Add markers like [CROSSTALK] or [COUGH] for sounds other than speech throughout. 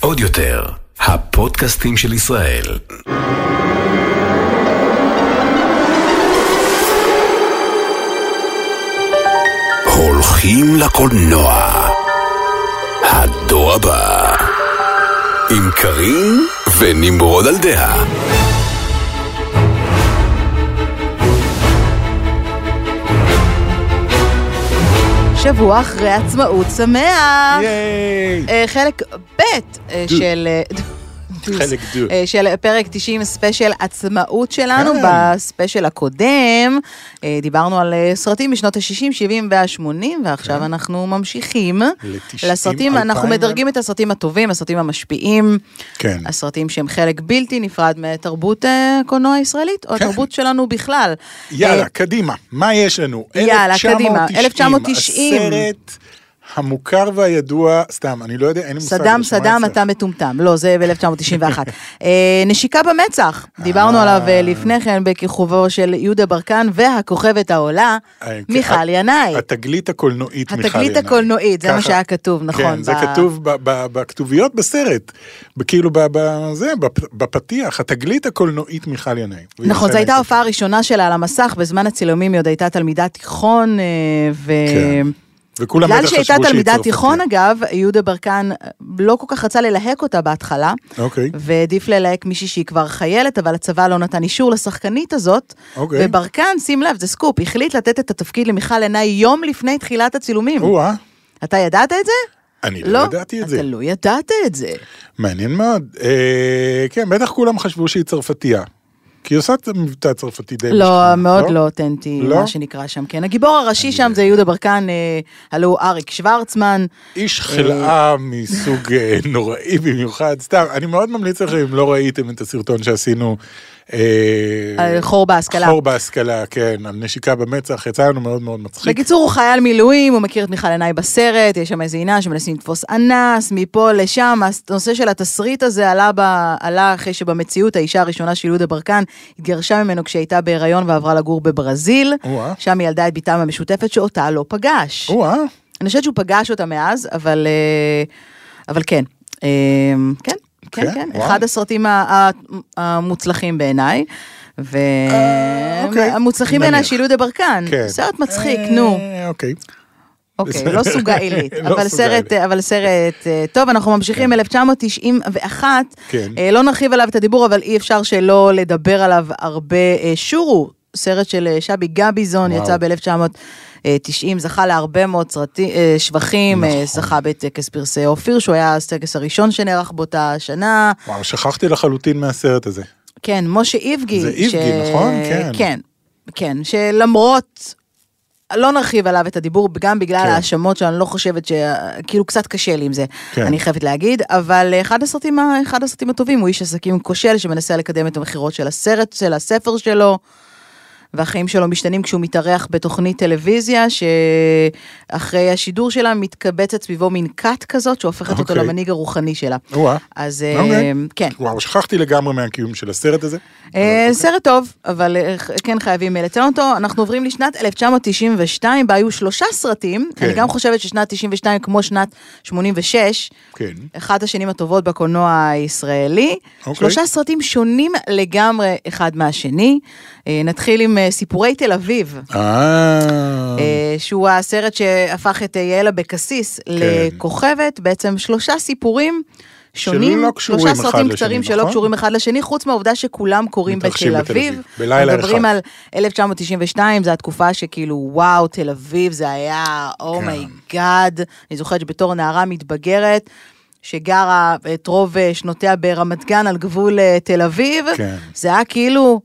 עוד יותר, הפודקאסטים של ישראל. הולכים לקולנוע. הדור הבא. עם קארין ונמרוד על דעה. שבוע אחרי עצמאות שמח. ייי! אה, חלק ב' אה. של... חלק דו. אה, של פרק 90 ספיישל עצמאות שלנו. כן. בספיישל הקודם אה, דיברנו על אה, סרטים משנות ה-60, 70 וה-80, ועכשיו כן. אנחנו ממשיכים ל-90, לסרטים, אנחנו 2000. מדרגים את הסרטים הטובים, הסרטים המשפיעים, כן. הסרטים שהם חלק בלתי נפרד מתרבות הקולנוע הישראלית, או כן. התרבות שלנו בכלל. יאללה, קדימה, מה יש לנו? יאללה, קדימה, 1990. הסרט המוכר והידוע, סתם, אני לא יודע, אין לי מושג. סדאם, סדאם. אתה מטומטם. לא, זה ב-1991. [LAUGHS] אה, נשיקה במצח, דיברנו אה. עליו אה, לפני כן בכיכובו של יהודה ברקן והכוכבת העולה, אה, מיכל ינאי. התגלית הקולנועית מיכל ינאי. התגלית הקולנועית, זה מה. שהיה כתוב, נכון. כן, זה כתוב בכתוביות בסרט. כאילו, בפתיח, התגלית הקולנועית מיכל ינאי. נכון, זו הייתה. ההופעה הראשונה שלה על המסך, בזמן הצילומים היא עוד הייתה תלמידת תיכון, ו... וכולם בגלל בטח שהיא חשבו שהיא תלמידת צרפתייה. תיכון, אגב, יהודה ברקן לא כל כך רצה ללהק אותה בהתחלה, אוקיי. והעדיף ללהק מישהי שהיא כבר חיילת, אבל הצבא לא נתן אישור לשחקנית הזאת. אוקיי. וברקן, שים לב, זה סקופ, החליט לתת את התפקיד למיכל עיניי יום לפני תחילת הצילומים. או-אה, אתה ידעת את זה? אני לא ידעתי את זה. אתה לא ידעת את זה. מעניין מאוד. אה, כן, בטח כולם חשבו שהיא צרפתייה. כי היא עושה את המבטא הצרפתי די לא, מאוד לא אותנטי, לא? מה שנקרא שם, כן. הגיבור הראשי שם זה יהודה ברקן, אה, הלו הוא אריק שוורצמן. איש חלאה מסוג אה, נוראי במיוחד. סתם, אני מאוד ממליץ לכם אם לא ראיתם את הסרטון שעשינו. אה, חור בהשכלה. חור בהשכלה, כן, על נשיקה במצח, יצא לנו מאוד מאוד מצחיק. בקיצור, הוא חייל מילואים, הוא מכיר את מיכל עיניי בסרט, יש שם איזה עינה שמנסים לתפוס אנס, מפה לשם, הנושא של התסריט הזה עלה, ב, עלה אחרי שבמציאות האישה הראשונה של יהודה ברקן התגרשה ממנו כשהייתה בהיריון ועברה לגור בברזיל. שם היא ילדה את בתם המשותפת שאותה לא פגש. אני חושבת שהוא פגש אותה מאז, אבל, אה, אבל כן. אה, כן, כן, כן, כן, וואו. אחד הסרטים המוצלחים בעיניי. והמוצלחים בעיניי של יהודה ברקן, סרט מצחיק, נו. אוקיי. אוקיי, לא סוגה עילית, [LAUGHS] אבל סרט, אבל סרט, טוב, אנחנו ממשיכים, 1991, אה, לא נרחיב עליו את הדיבור, אבל אי אפשר שלא לדבר עליו הרבה. אה, שורו, סרט של שבי גביזון, יצא ב-1991. אה, 90, זכה להרבה מאוד סרטי, אה, שבחים, אה, נכון. זכה בטקס פרסי אופיר, שהוא היה הטקס הראשון שנערך באותה שנה. וואו, שכחתי לחלוטין מהסרט הזה. כן, משה איבגי. זה איבגי, ש... נכון? כן. כן, כן, שלמרות לא נרחיב עליו את הדיבור, גם בגלל כן. ההאשמות שאני לא חושבת ש... כאילו קצת קשה לי עם זה, כן. אני חייבת להגיד, אבל אחד הסרטים, אחד הסרטים הטובים הוא איש עסקים כושל שמנסה לקדם את המכירות של הסרט, של הספר שלו. והחיים שלו משתנים כשהוא מתארח בתוכנית טלוויזיה, שאחרי השידור שלה מתקבצת סביבו מין כת כזאת, שהופכת אותו אוקיי. למנהיג הרוחני שלה. או-אה. אז אה, אוקיי. כן. וואו, שכחתי לגמרי מהקיום של הסרט הזה. אה, סרט טוב, אבל אה, כן חייבים אה, לציין אותו. אנחנו עוברים לשנת 1992, בה היו שלושה סרטים. כן. אני גם חושבת ששנת 92 כמו שנת 86, כן. אחת השנים הטובות בקולנוע הישראלי. אוקיי. שלושה סרטים שונים לגמרי אחד מהשני. אה, נתחיל עם אה, סיפורי תל אביב. אה... אה, שהוא הסרט שהפך את אה, יעל אבקסיס לכוכבת, בעצם שלושה סיפורים שונים, כן. קשורים שלושה סרטים לשני, קצרים שלא נכון? קשורים אחד לשני, חוץ מהעובדה שכולם קורים מתרחשים בתל אביב. בלילה מדברים אחד. על 1992, זו התקופה שכאילו, וואו, תל אביב, זה היה, כן. Oh my god. אני זוכרת שבתור נערה מתבגרת, שגרה את רוב אה, שנותיה ברמת גן על גבול אה, תל אביב, כן. זה היה כאילו,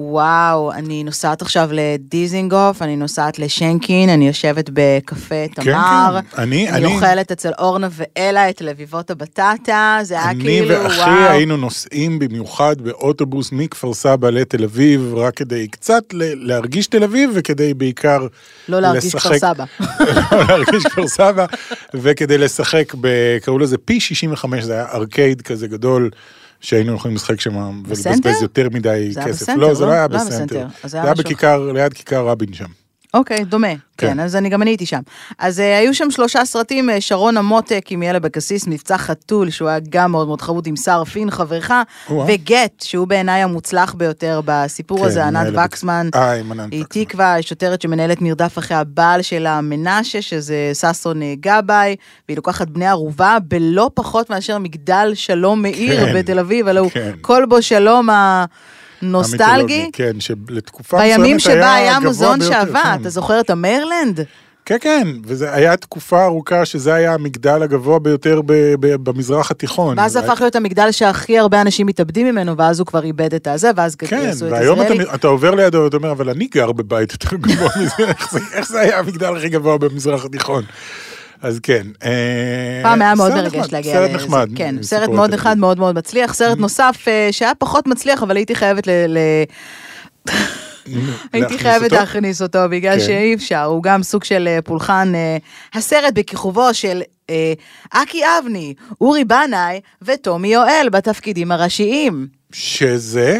וואו, אני נוסעת עכשיו לדיזינגוף, אני נוסעת לשינקין, אני יושבת בקפה תמר, כן. אני- אני אני- אוכלת אצל אורנה ואלה את לביבות הבטטה, זה היה אני כאילו, ואחי וואו. היינו נוסעים במיוחד באוטובוס מכפר סבא לתל אביב, רק כדי קצת להרגיש תל אביב וכדי בעיקר לא להרגיש לשחק- כפר סבא. [LAUGHS] לא להרגיש כפר סבא, וכדי לשחק, ב- קראו לזה פי 65, זה היה ארקייד כזה גדול. שהיינו יכולים לשחק שם? ולבזבז יותר מדי כסף. בסנטר, לא, זה לא? לא היה לא בסנטר. זה היה בכיכר, ליד כיכר רבין שם. אוקיי, דומה. כן. כן, אז אני גם אני הייתי שם. אז אה, היו שם שלושה סרטים, אה, שרון המותק עם ילד אבקסיס, מבצע חתול, שהוא היה גם מאוד מאוד חרוט עם שר פין, חברך. וגט, שהוא בעיניי המוצלח ביותר בסיפור כן, הזה, ענת וקסמן. אה, עם ענת היא וקסמן. תקווה, שוטרת שמנהלת מרדף אחרי הבעל שלה, מנשה, שזה ששון אה, גבאי, והיא לוקחת בני ערובה בלא פחות מאשר מגדל שלום מאיר כן, בתל אביב, הלוא הוא כן. כלבו שלום הנוסטלגי. המיתולוגי, כן, שלתקופה מסוימת בימים שבה היה מוזיאון ביותר, שעבד, כן. אתה זוכר את המיירלנד? כן, כן, וזה היה תקופה ארוכה שזה היה המגדל הגבוה ביותר ב- ב- במזרח התיכון. ואז זה הפך להיות המגדל שהכי הרבה אנשים מתאבדים ממנו, ואז הוא כבר איבד את הזה, ואז כן, עשו את והיום אתה. אתה עובר לידו ואתה אומר, אבל אני גר בבית יותר גבוה מזה, איך [LAUGHS] זה, איך זה היה המגדל הכי גבוה במזרח התיכון? אז כן. אה, פעם היה מאוד סרט מרגש להגיע סרט לזה. נחמד. כן, סרט מאוד. נחמד, מאוד מאוד מצליח. סרט נוסף אה, שהיה פחות מצליח, אבל הייתי חייבת ל... הייתי חייבת? להכניס אותו, בגלל כן. שאי אפשר, הוא גם סוג של אה, פולחן. הסרט בכיכובו של אקי אבני, אורי בנאי וטומי יואל בתפקידים הראשיים. שזה?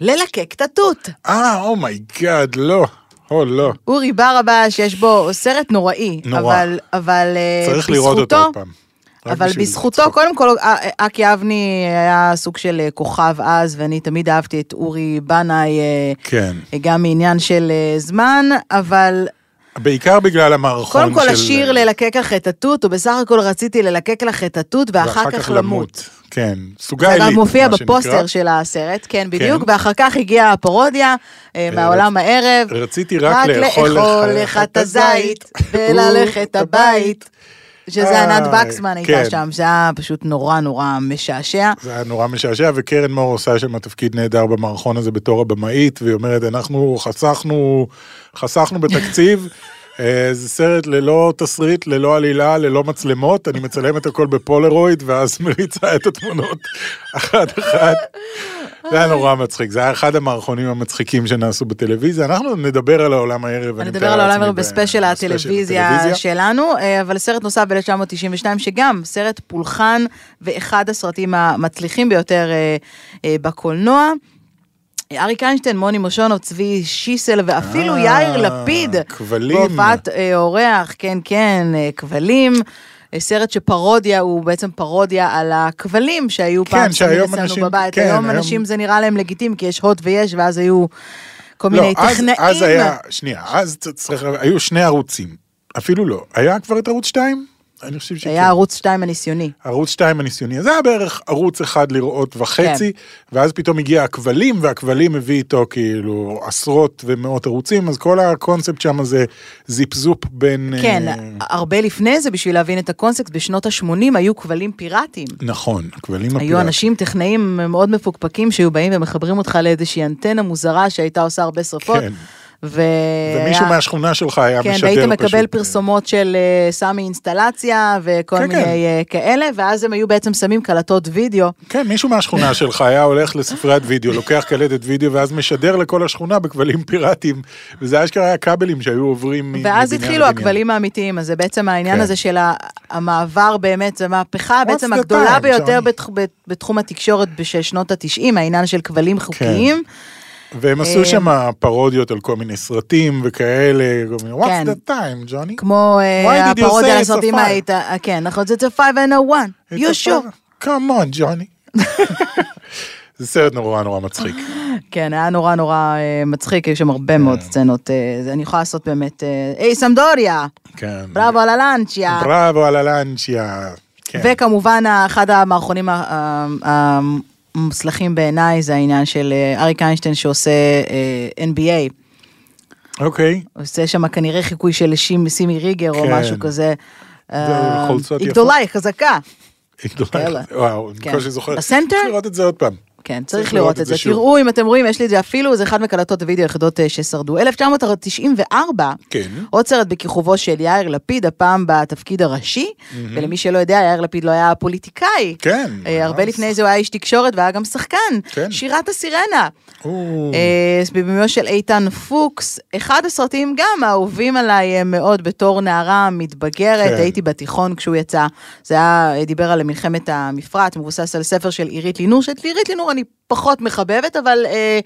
ללקק את התות. אה, oh my god, לא. או, לא. אורי ברבש, יש בו סרט נוראי, נורא. אבל, אבל אה, צריך לראות אותו בזכותו- עוד פעם. אבל בזכותו, לצחוק. קודם כל, אה, אה, אקי אבני היה סוג של כוכב אז, ואני תמיד אהבתי את אורי בנאי, כן. גם מעניין של זמן, אבל בעיקר בגלל המערכון קודם כל של... השיר ללקק לך את התות, או בסך הכל רציתי ללקק לך את התות ואחר כך למות. כן, סוגה זה עילית. גם מופיע מה שנקרא. בפוסטר של הסרט, כן, בדיוק, כן. ואחר כך הגיעה הפרודיה אה, מהעולם הערב. רציתי רק לאכול לך לך את הזית וללכת הבית. שזה ענת וקסמן הייתה כן. שם, זה היה פשוט נורא נורא משעשע. זה היה נורא משעשע, וקרן מור עושה שם תפקיד נהדר במערכון הזה בתור הבמאית, והיא אומרת, אנחנו חסכנו, חסכנו בתקציב. אה, זה סרט ללא תסריט, ללא עלילה, ללא מצלמות, אני מצלם את הכל בפולרויד, ואז מריצה את התמונות אחת-אחת. זה היה נורא מצחיק, זה היה אחד המערכונים המצחיקים שנעשו בטלוויזיה. אנחנו נדבר על העולם הערב. אני אדבר על העולם לעצמי, בספיישל הטלוויזיה. שלנו, אה, אבל סרט נוסף ב-1992, שגם סרט פולחן ואחד הסרטים המצליחים ביותר אה, אה, בקולנוע. אריק איינשטיין, מוני מושונוב, צבי שיסל ואפילו יאיר לפיד. כבלים. בהופעת אורח, כן, כן, כבלים. סרט שפרודיה הוא בעצם פרודיה על הכבלים שהיו כן, פעם שהיום אצלנו אנשים- בבית. כן, היום היום- אנשים זה נראה להם לגיטימי, כי יש הוט ויש, ואז היו כל לא, מיני אז, טכנאים. אז היה, שנייה, אז צריך, היו שני ערוצים. אפילו לא. היה כבר את ערוץ 2? אני חושב שכן. היה ערוץ 2 הניסיוני. ערוץ 2 הניסיוני, אז זה היה בערך ערוץ אחד לראות וחצי, כן. ואז פתאום הגיע הכבלים, והכבלים הביא איתו כאילו עשרות ומאות ערוצים, אז כל הקונספט שם זה זיפ-זופ בין... כן, אה, הרבה לפני זה, בשביל להבין את הקונספט, בשנות ה-80 היו כבלים פיראטיים. נכון, הכבלים היו הפיראטיים. אנשים טכנאים מאוד מפוקפקים שהיו באים ומחברים אותך לאיזושהי אנטנה מוזרה שהייתה עושה הרבה שרפות. כן. ו... ומישהו היה- מהשכונה שלך היה כן, משדר והיית פשוט. מקבל פרסומות של אה, סמי אינסטלציה וכל כן, מיני כן. אה, כאלה, ואז הם היו בעצם שמים קלטות וידאו. כן, מישהו מהשכונה שלך היה הולך לספריית וידאו, לוקח קלטת וידאו, ואז משדר לכל השכונה בכבלים פיראטיים, וזה אשכרה היה כבלים שהיו עוברים מ- ואז מבניין התחילו לבניין. הכבלים האמיתיים, אז זה בעצם העניין כן. הזה של המעבר באמת, זו מהפכה בעצם הגדולה ביותר בתחום התקשורת של שנות ה-90, העניין של כבלים חוקיים. והם עשו אה, שם פרודיות על כל מיני סרטים וכאלה, כל מיני, כן. what's the time, ג'וני? כמו אה, הפרודיה על a הסרטים five? היית, אה, כן, נכון, זה a 5 and a 1, It's you sure. come on, ג'וני. [LAUGHS] זה סרט נורא נורא מצחיק. כן, היה נורא נורא אה, מצחיק, היו שם הרבה מאוד סצנות, אני יכולה לעשות באמת, היי סמדוריה, כן. בראבו על הלנצ'יה. בראבו על הלנצ'יה. כן. וכמובן, אחד המערכונים המוצלחים בעיניי זה העניין של אה, אריק איינשטיין שעושה אה, NBA. אוקיי. עושה שם כנראה חיקוי של שימ- סימי ריגר או כן. משהו כזה. היא. גדולה, היא חזקה. היא גדולה. כאלה. וואו, אני כן. בקושי זוכר. בסנטר? צריך לראות את זה עוד פעם. כן, צריך לראות את זה. שוב. תראו אם אתם רואים, יש לי את זה אפילו, זה אחד מקלטות הוידאו היחידות אה, ששרדו. 1994, כן. עוד סרט בכיכובו של יאיר לפיד, הפעם בתפקיד הראשי, ולמי שלא יודע, יאיר לפיד לא היה פוליטיקאי. כן. אה, הרבה אז- לפני זה הוא היה איש תקשורת והיה גם שחקן. כן. שירת הסירנה. אה, בבימויו של איתן פוקס, אחד הסרטים גם האהובים עליי אה, מאוד בתור נערה מתבגרת, כן. הייתי בתיכון כשהוא יצא, זה היה, אה, דיבר על מלחמת המפרץ, מבוסס על ספר של עירית לינור, שאת עירית לינור אני פחות מחבבת, אבל... אה,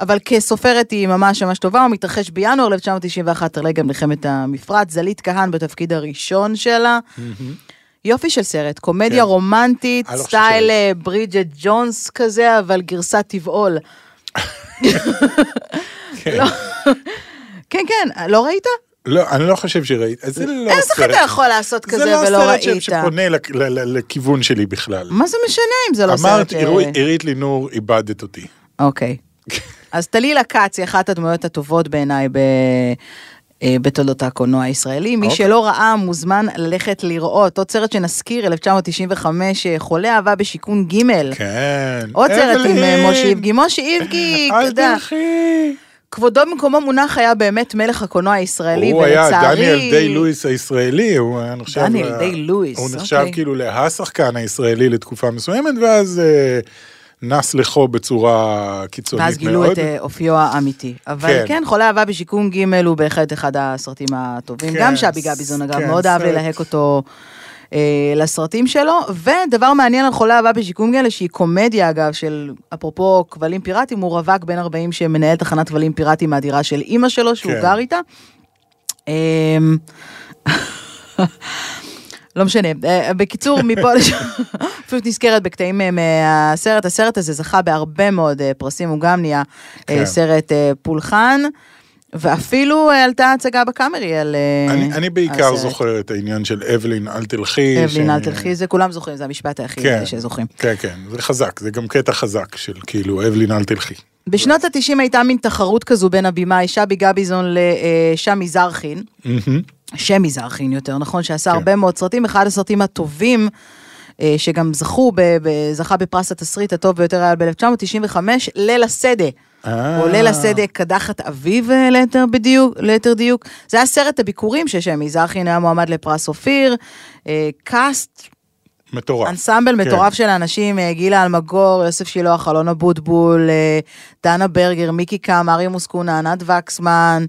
אבל כסופרת היא ממש ממש טובה, הוא מתרחש בינואר 1991, תראה גם מלחמת המפרץ, זלית כהן בתפקיד הראשון שלה. יופי של סרט, קומדיה כן. רומנטית, אני לא סטייל. אה, ברידג'ט ג'ונס כזה, אבל גרסת טבעול. [LAUGHS] כן. כן, כן, לא ראית? לא, אני לא חושב שראית. זה לא איך סרט. אתה יכול לעשות זה כזה לא ולא סרט ראית? שפונה לק- ל- ל- לכיוון שלי בכלל. מה זה משנה אם זה לא סרט אמרת. "עירו- עירית לינור, איבדת אותי. אוקיי. אז טלילה כץ היא אחת הדמויות הטובות בעיניי ב... אה, בתולדות הקולנוע הישראלי. מי אוקיי. שלא ראה מוזמן ללכת לראות. עוד סרט שנזכיר, 1995, אה, חולה אהבה בשיכון ג'. כן. עוד סרט עם אה, משה איבגי. משה איבגי, אתה אל תלכי. כבודו במקומו מונח היה באמת מלך הקולנוע הישראלי, הוא היה ולצערי... דניאל דיי לואיס הישראלי, הוא היה נחשב... דניאל דיי לואיס, הוא נחשב אוקיי. כאילו להשחקן הישראלי לתקופה מסוימת, ואז אה, נס לחו בצורה קיצונית מאוד. ואז גילו את אה, אופיו האמיתי. אבל כן. כן, חולה אהבה בשיקום ג' הוא בהחלט אחד הסרטים הטובים. כן, גם שבי גביזון אגב, כן, מאוד אהב סרט. ללהק אותו לסרטים שלו. ודבר מעניין על חולה אהבה בשיקום ג' שהיא קומדיה אגב, של אפרופו כבלים פיראטיים, הוא רווק בן 40 שמנהל תחנת כבלים פיראטיים מהדירה של אימא שלו, שהוא כן. גר איתה. אמ, לא משנה, אה, בקיצור, מפה [LAUGHS] לשם, פשוט נזכרת בקטעים אה, מהסרט, הסרט הזה זכה בהרבה מאוד אה, פרסים, הוא גם נהיה אה, כן. סרט אה, פולחן, ואפילו אה, עלתה הצגה בקאמרי על אה, אני, אני בעיקר הסרט. זוכר את העניין של אבלין, אל תלכי. אבלין, ש- אל תלכי, זה כולם זוכרים, זה המשפט היחיד כן. אה, שזוכרים. כן, כן, זה חזק, זה גם קטע חזק של כאילו, אבלין, אל תלכי. בשנות ה-90 הייתה מין תחרות כזו בין הבמאי שבי גביזון לשמי זרחין. מהמם. שמי זרחין יותר, נכון? שעשה כן. הרבה מאוד סרטים, אחד הסרטים הטובים, אה, שגם זכו, ב, ב, זכה בפרס התסריט הטוב ביותר היה ב-1995, ליל השדה. אה. או ליל השדה קדחת אביב אה, ליתר בדיוק, ליתר דיוק. זה היה סרט הביקורים ששמי זרחין היה מועמד לפרס אופיר, אה, קאסט, מטורף. אנסמבל כן. מטורף של אנשים, אה, גילה אלמגור, יוסף שילוח, אלון אבוטבול, אה, דנה ברגר, מיקי קם, אריה מוסקונה, ענת וקסמן,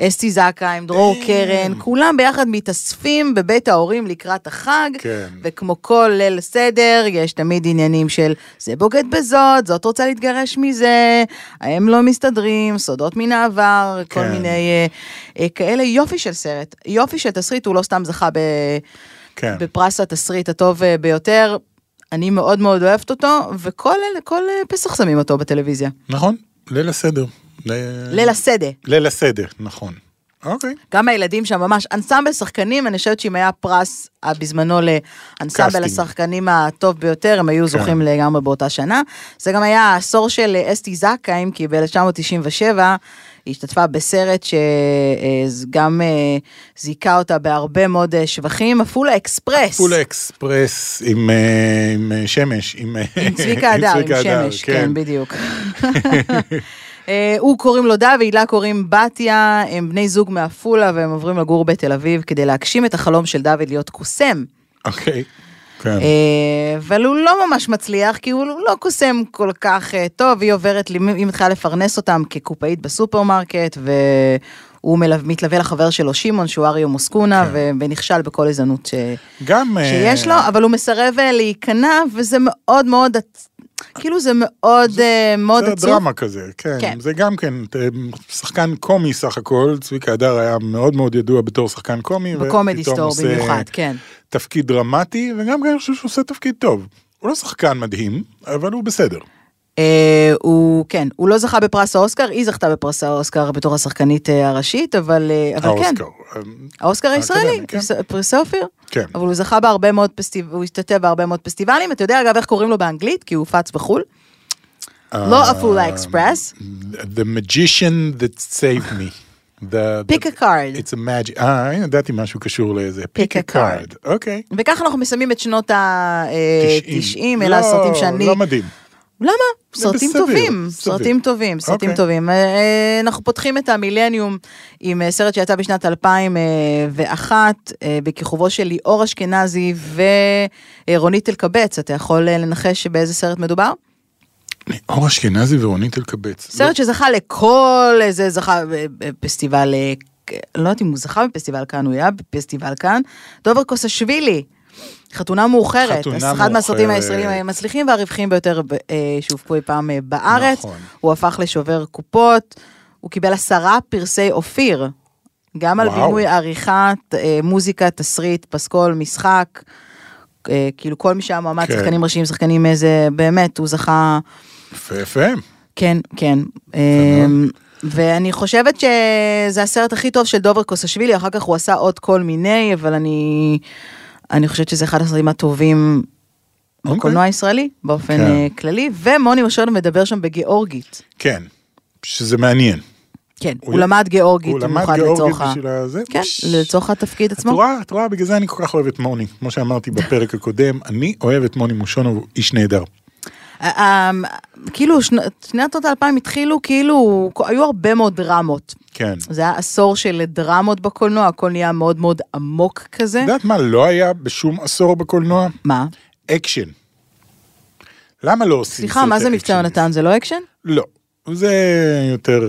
אסתי זקהיים, דרור קרן, כולם ביחד מתאספים בבית ההורים לקראת החג, כן. וכמו כל ליל סדר, יש תמיד עניינים של זה בוגד בזאת, זאת רוצה להתגרש מזה, הם לא מסתדרים, סודות מן העבר, כל כן. מיני אה, אה, כאלה, יופי של סרט, יופי של תסריט, הוא לא סתם זכה ב... כן. בפרס התסריט הטוב אה, ביותר. אני מאוד מאוד אוהבת אותו, וכל כל אה, פסח שמים אותו בטלוויזיה. נכון, ליל הסדר. ליל השדה. ליל הסדר, נכון. אוקיי. גם הילדים שם ממש, אנסמבל שחקנים, אני חושבת שאם היה פרס אה, בזמנו לאנסמבל. השחקנים הטוב ביותר, הם היו כן. זוכים לגמרי באותה שנה. זה גם היה העשור של אה, אסתי זקהיים, כי ב-1997 היא השתתפה בסרט שגם אה, זיכה אותה בהרבה מאוד שבחים, עפולה אקספרס. עפולה אקספרס עם, עם שמש, עם, עם צביקה הדר, עם הדר, שמש, כן, בדיוק. [LAUGHS] אה, הוא קוראים לו דוד, הילה קוראים בתיה, הם בני זוג מעפולה והם עוברים לגור בתל אביב כדי להגשים את החלום של דוד להיות קוסם. אוקיי. כן. אה, אבל הוא לא ממש מצליח, כי הוא לא קוסם כל כך אה, טוב, היא עוברת, היא מתחילה לפרנס אותם כקופאית בסופרמרקט, והוא מתלווה לחבר שלו שמעון, שהוא אריה מוסקונה, כן. ונכשל בכל הזדמנות ש... גם... שיש לו, אבל הוא מסרב להיכנע, וזה מאוד מאוד, כאילו זה מאוד אה, מאוד זה עצוב. דרמה כזה, כן. כן. זה גם כן אה, שחקן קומי סך הכל, צביקה הדר היה מאוד מאוד ידוע בתור שחקן קומי. בקומדי סטור במיוחד, כן. תפקיד דרמטי, וגם כן אני חושב שהוא עושה תפקיד טוב. הוא לא שחקן מדהים, אבל הוא בסדר. אה, הוא, כן, הוא לא זכה בפרס האוסקר, היא זכתה בפרס האוסקר בתור השחקנית אה, הראשית, אבל, אה, אבל כן, האוסקר. אה, האוסקר הישראלי, כן. פרס- אופיר. כן. אבל הוא זכה בהרבה מאוד פסטיב... הוא השתתף בהרבה מאוד פסטיבלים, אתה יודע אגב איך קוראים לו באנגלית? כי הוא הופץ בחו"ל. לא עפולה אקספרס. The magician that saved me. The, Pick a card. It's a magic. אה, הנה, ידעתי משהו קשור לזה. Pick a card. אוקיי. וככה אנחנו מסיימים את שנות ה-90, אלה לא, הסרטים שאני... לא מדהים. למה? סרטים בסדר, טובים, סביר. סרטים טובים, סרטים אוקיי. טובים. אה, אנחנו פותחים את המילניום עם אה, סרט שיצא בשנת 2001, אה, בכיכובו של ליאור אשכנזי ורונית אלקבץ. אתה יכול אה, לנחש באיזה סרט מדובר? אור אשכנזי ורונית אלקבץ. סרט שזכה לכל איזה, זכה בפסטיבל, אה, לא יודעת אם הוא זכה בפסטיבל כאן, הוא היה בפסטיבל כאן. דובר קוסשווילי. חתונה מאוחרת. חתונה אז אחד מהסרטים מאוחרת. הישראלים המצליחים והרווחים ביותר אה, שהופקו אי פעם אה, בארץ. נכון. הוא הפך לשובר קופות, הוא קיבל עשרה פרסי אופיר. גם על וואו. בימוי עריכה, ת- אה, מוזיקה, תסריט, פסקול, משחק. כאילו כל מי שהיה מועמד, כן. שחקנים ראשיים, שחקנים איזה, באמת, הוא זכה יפה, יפה. כן, כן. ואני חושבת שזה הסרט הכי טוב של דובר קוסשווילי, אחר כך הוא עשה עוד כל מיני, אבל אני, אני חושבת שזה אחד הסרטים הטובים אוקיי. בקולנוע הישראלי, באופן כן. אה, כללי, ומוני מושון מדבר שם בגיאורגית. כן, שזה מעניין. כן, הוא הוא למד גיאורגית הוא למד במיוחד גיאורגית לצורך ה... בשביל הזה. כן, פש- לצורך התפקיד את עצמו. רואה, את רואה, בגלל זה אני כל כך אוהב את מוני. כמו שאמרתי בפרק הקודם, אני אוהב את מוני מושונוב, הוא איש נהדר. אה, כאילו, שנת האלפיים התחילו, כאילו, היו הרבה מאוד דרמות. כן. זה היה עשור של דרמות בקולנוע, הכל נהיה מאוד מאוד עמוק כזה. את יודעת מה לא היה בשום עשור בקולנוע? מה? אקשן. למה לא עושים סליחה, מה זה מבצע? יונתן? זה לא אקשן? לא. זה יותר,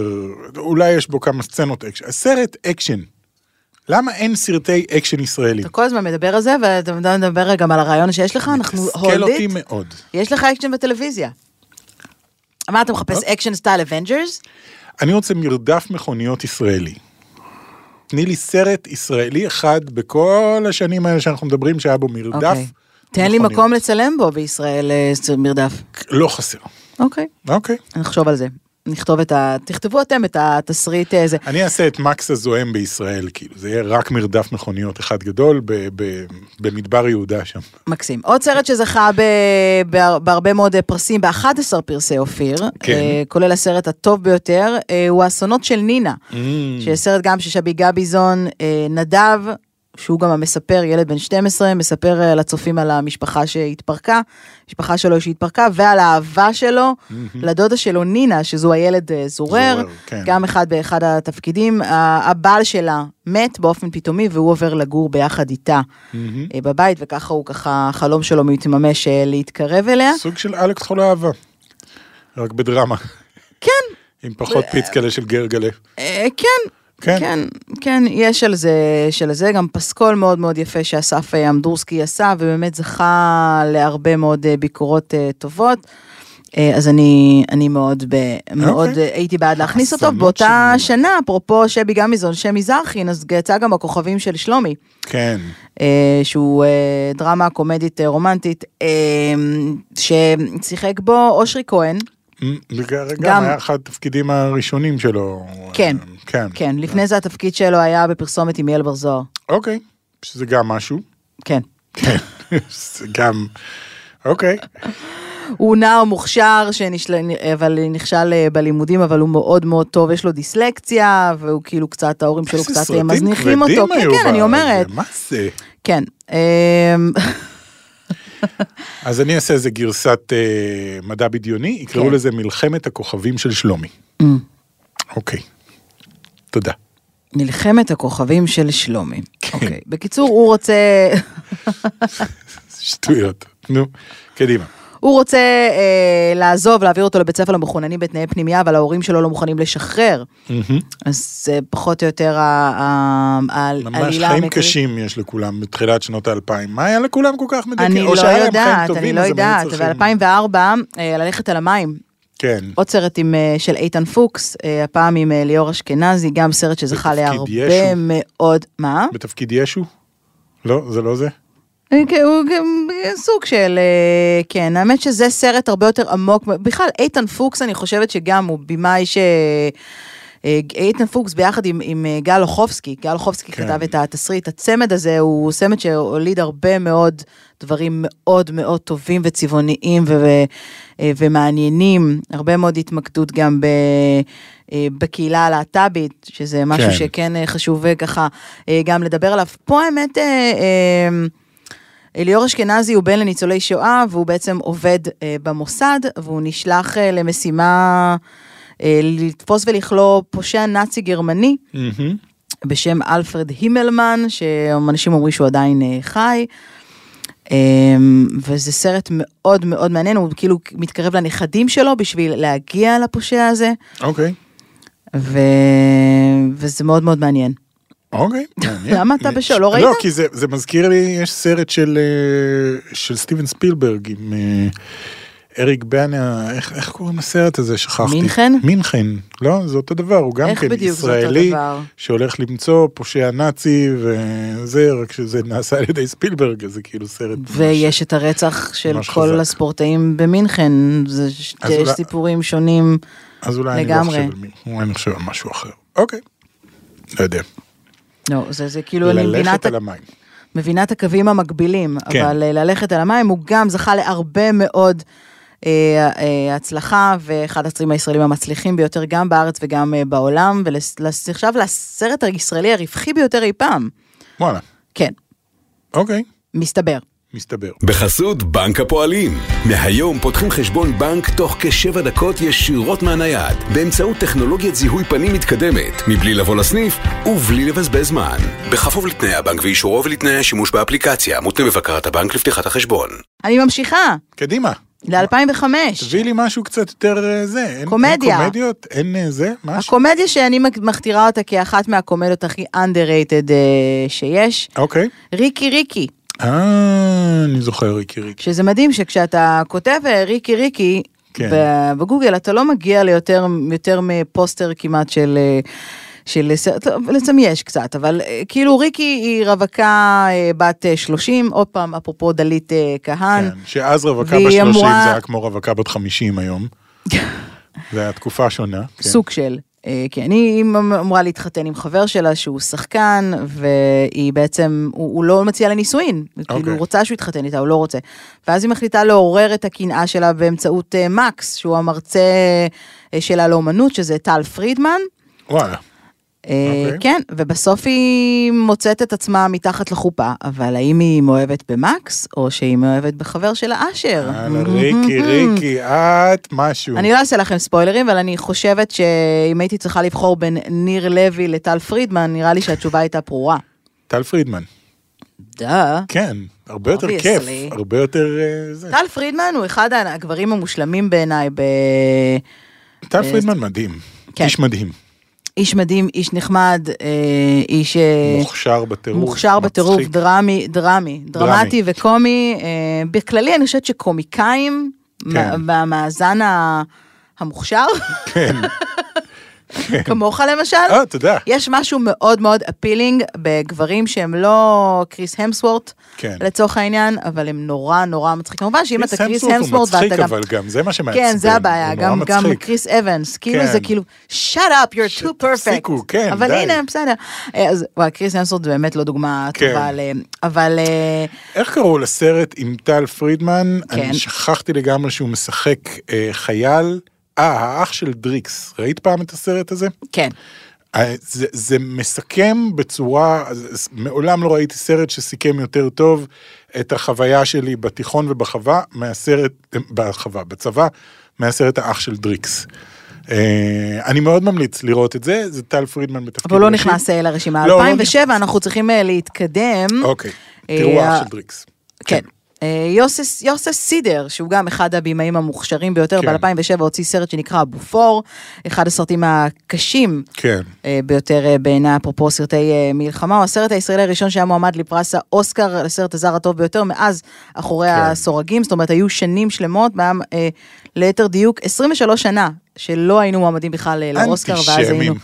אולי יש בו כמה סצנות אקשן. סרט אקשן. למה אין סרטי אקשן ישראלים? אתה כל הזמן מדבר על זה, ואתה מדבר גם על הרעיון שיש לך, אנחנו מתסכל אותי הולדית. מאוד. יש לך אקשן בטלוויזיה. מה אתה מחפש אוקיי. אקשן style Avengers? אני רוצה מרדף מכוניות ישראלי. תני לי סרט ישראלי אחד בכל השנים האלה שאנחנו מדברים שהיה בו מרדף. אוקיי. תן לי. מקום לצלם בו בישראל אה, מרדף. לא חסר. אוקיי, אוקיי. נחשוב על זה. נכתוב את ה... תכתבו אתם את התסריט הזה. אני אעשה את מקס הזוהם בישראל, כאילו, זה יהיה רק מרדף מכוניות אחד גדול ב- ב- במדבר יהודה שם. מקסים. עוד סרט שזכה ב... ב... בהרבה מאוד פרסים, ב-11 פרסי אופיר, כן. אה, כולל הסרט הטוב ביותר, אה, הוא האסונות של נינה. Mm. סרט גם של שבי גביזון, אה, נדב, שהוא גם המספר, ילד בן 12, מספר אה, לצופים על המשפחה שהתפרקה, משפחה שלו שהתפרקה, ועל האהבה שלו לדודה שלו נינה, שזו הילד אה, זורר, זורר, כן. גם אחד באחד התפקידים. הבעל שלה מת באופן פתאומי, והוא עובר לגור ביחד איתה. אה, בבית, וככה הוא ככה, החלום שלו מתממש להתקרב אליה. סוג של אלכס חולה אהבה. רק בדרמה. כן, עם פחות פיץ כאלה של גרגלה. כן, כן. כן, כן, יש על זה, של זה גם פסקול מאוד מאוד יפה שאסף אה, אמדורסקי עשה, ובאמת זכה להרבה מאוד אה, ביקורות אה, טובות. אז אני, אני מאוד, ב, מאוד אוקיי. אה, הייתי בעד להכניס אותו. באותה של- שנה, אפרופו שבי גמיזון, שמי זרחין, אז יצא גם הכוכבים של שלומי, כן. שהוא דרמה קומדית רומנטית, ששיחק בו אושרי כהן. גם- היה אחד התפקידים הראשונים שלו. כן. כן. כן, לפני זה התפקיד שלו היה בפרסומת עם יעל בר זוהר. אוקיי. שזה גם משהו. כן. כן. [LAUGHS] זה גם... אוקיי. הוא נער מוכשר, שנשל... אבל נכשל אה, בלימודים, אבל הוא מאוד מאוד טוב, יש לו דיסלקציה, והוא כאילו קצת, ההורים שלו איזה קצת אה, סרטים מזניחים כבדים אותו. כן, היו כן, אני בזה, אומרת. מה זה? כן. [LAUGHS] [LAUGHS] אז אני אעשה איזה גרסת אה, מדע בדיוני, יקראו כן. לזה מלחמת הכוכבים של שלומי. אוקיי. תודה. מלחמת הכוכבים של שלומי. כן. אוקיי. בקיצור, הוא רוצה... [LAUGHS] שטויות. נו, קדימה. הוא רוצה אה, לעזוב, להעביר אותו לבית ספר למחוננים בתנאי פנימייה, אבל ההורים שלו לא מוכנים לשחרר. מהמם. אז זה פחות או יותר העלילה ממש חיים המקורית. קשים יש לכולם בתחילת שנות האלפיים. מה היה לכולם כל כך מדכא? אני לא יודעת, אני לא יודעת. צריכים- ב-2004, ללכת על המים, כן. עוד סרט עם, אה, של איתן פוקס, אה, הפעם עם אה, ליאור אשכנזי, גם סרט שזכה להרבה ישו. מאוד, מה? בתפקיד ישו? לא, זה לא זה? הוא גם סוג של, אה, כן, האמת שזה סרט הרבה יותר עמוק, בכלל איתן פוקס אני חושבת שגם הוא במאי ש... אה, איתן פוקס ביחד עם, עם אה, גל אוחובסקי, גל אוחובסקי כן. כתב את התסריט, הצמד הזה הוא צמד שהוליד הרבה מאוד דברים מאוד מאוד טובים וצבעוניים ו- ו- ומעניינים, הרבה מאוד התמקדות גם ב... בקהילה הלהט"בית, שזה משהו כן. שכן חשוב ככה גם לדבר עליו. פה האמת, אה, אה, ליאור אשכנזי הוא בן לניצולי שואה, והוא בעצם עובד אה, במוסד, והוא נשלח אה, למשימה אה, לתפוס ולכלוא פושע נאצי גרמני מהמם. בשם אלפרד הימלמן, שאנשים אומרים שהוא עדיין אה, חי. אה, וזה סרט מאוד מאוד מעניין, הוא כאילו מתקרב לנכדים שלו בשביל להגיע לפושע הזה, אוקיי. ו... וזה מאוד מאוד מעניין. אוקיי, מעניין. [LAUGHS] למה אתה בשוק? לא ראית? לא, כי זה, זה מזכיר לי, יש סרט של, אה, של סטיבן ספילברג עם אה, אריק בנה, איך, איך קוראים לסרט הזה? שכחתי. מינכן? מינכן. לא, זה אותו דבר, הוא גם כן ישראלי? שהולך למצוא פושע נאצי וזה, רק שזה נעשה על ידי ספילברג, אז זה כאילו סרט. ממש- ויש את הרצח של כל חזק. הספורטאים במינכן, זה יש אולי- סיפורים שונים. אז אולי אני לא לגמרי. חושב על מי, אולי אני חושב על משהו אחר. אוקיי. לא יודע. לא, זה, זה כאילו, אני מבינה ללכת על המים. מבינה את הקווים המקבילים, כן. אבל אה, ללכת על המים, הוא גם זכה להרבה מאוד אה, אה, הצלחה, ואחד הסרטים הישראלים המצליחים ביותר גם בארץ וגם אה, בעולם, ונחשב לסרט הישראלי הרווחי ביותר אי פעם. וואלה. כן, אוקיי. מסתבר. מסתבר. בחסות בנק הפועלים. מהיום פותחים חשבון בנק תוך כשבע דקות ישירות מהנייד, באמצעות טכנולוגיית זיהוי פנים מתקדמת, מבלי לבוא לסניף ובלי לבזבז זמן. בכפוף לתנאי הבנק ואישורו ולתנאי השימוש באפליקציה, מותנה בבקרת הבנק לפתיחת החשבון. אני ממשיכה, קדימה. ל-2005. תביאי לי משהו קצת יותר אה, זה. אין, קומדיה. אין קומדיות? אין אה, זה? משהו? הקומדיה שאני מכתירה אותה כאחת מהקומדיות הכי underrated אה, שיש, אוקיי. ריקי ריקי. אה, אני זוכר ריקי ריקי. שזה מדהים שכשאתה כותב אה, ריקי ריקי כן. בגוגל אתה לא מגיע ליותר יותר מפוסטר כמעט של אה, של טוב, בעצם יש קצת, אבל אה, כאילו ריקי היא רווקה אה, בת אה, 30, עוד פעם אפרופו דלית אה, כהן, כן, שאז רווקה בת 30 אמורה- זה היה כמו רווקה בת 50 היום. [LAUGHS] זה היה תקופה שונה. כן. סוג של. אה, כן, היא אמורה להתחתן עם חבר שלה שהוא שחקן, והיא בעצם, הוא, הוא לא מציע לה נישואין, כאילו אוקיי. הוא רוצה שהוא יתחתן איתה, הוא לא רוצה. ואז היא מחליטה לעורר את הקנאה שלה באמצעות אה, מקס, שהוא המרצה אה, שלה לאומנות, שזה טל פרידמן. וואלה. אה, אוקיי. כן, ובסוף היא מוצאת את עצמה מתחת לחופה, אבל האם היא מאוהבת במקס, או שהיא מאוהבת בחבר שלה אשר? יאללה, ריקי, ריקי, את משהו. אני לא אעשה לכם ספוילרים, אבל אני חושבת שאם הייתי צריכה לבחור בין ניר לוי לטל פרידמן, נראה לי שהתשובה הייתה ברורה. טל פרידמן. דה. כן, הרבה יותר. כיף, הרבה יותר אה, זה. טל פרידמן הוא אחד הגברים המושלמים בעיניי, ב... טל פרידמן מדהים. כן. איש מדהים. איש מדהים, איש נחמד, אה, איש אה, מוכשר בטירוף. מוכשר בטירוף, מצחיק. דרמי, דרמי, דרמטי וקומי. אה, בכללי אני חושבת שקומיקאים, כן. במאזן המוכשר, כן. [LAUGHS] כמוך למשל, אה, תודה. יש משהו מאוד מאוד אפילינג בגברים שהם לא קריס המסוורט, כן. לצורך העניין, אבל הם נורא נורא מצחיקים. כמובן שאם אתה קריס הוא המסוורט מצחיק, ואתה גם... אבל גם זה מה שמעצבן. כן, זה הבעיה, הוא גם, גם מצחיק. קריס אבנס, כאילו כן. זה כאילו, shut up, you're too perfect. תפסיקו, כן, אבל די. הנה, בסדר. אה, אז וואי, קריס המסוורת' זה באמת לא דוגמה כן. טובה, ל- אבל אה, איך קראו לסרט עם טל פרידמן? כן. אני שכחתי לגמרי שהוא משחק אה, חייל. אה, האח של דריקס. ראית פעם את הסרט הזה? כן. אה, זה, זה מסכם בצורה, מעולם לא ראיתי סרט שסיכם יותר טוב את החוויה שלי בתיכון ובחווה מהסרט, בחווה, בצבא, מהסרט האח של דריקס. אה, אני מאוד ממליץ לראות את זה, זה טל פרידמן בתפקיד אבל הוא לא. נכנס אה, לרשימה. לא, לא 2007 נכנס. אנחנו צריכים אה, להתקדם. אוקיי, אה, תראו האח אה, של דריקס. כן. אה, יוסף, יוסף סידר, שהוא גם אחד הבימאים המוכשרים ביותר, כן. ב-2007 הוציא סרט שנקרא בופור, אחד הסרטים הקשים כן, אה, ביותר אה, בעיניי, אפרופו סרטי מלחמה, הוא הסרט הישראלי הראשון שהיה מועמד לפרס האוסקר לסרט הזר הטוב ביותר מאז אחורי כן. הסורגים, זאת אומרת היו שנים שלמות, אה, ליתר דיוק 23 שנה שלא היינו מועמדים בכלל לאוסקר, ואז. היינו...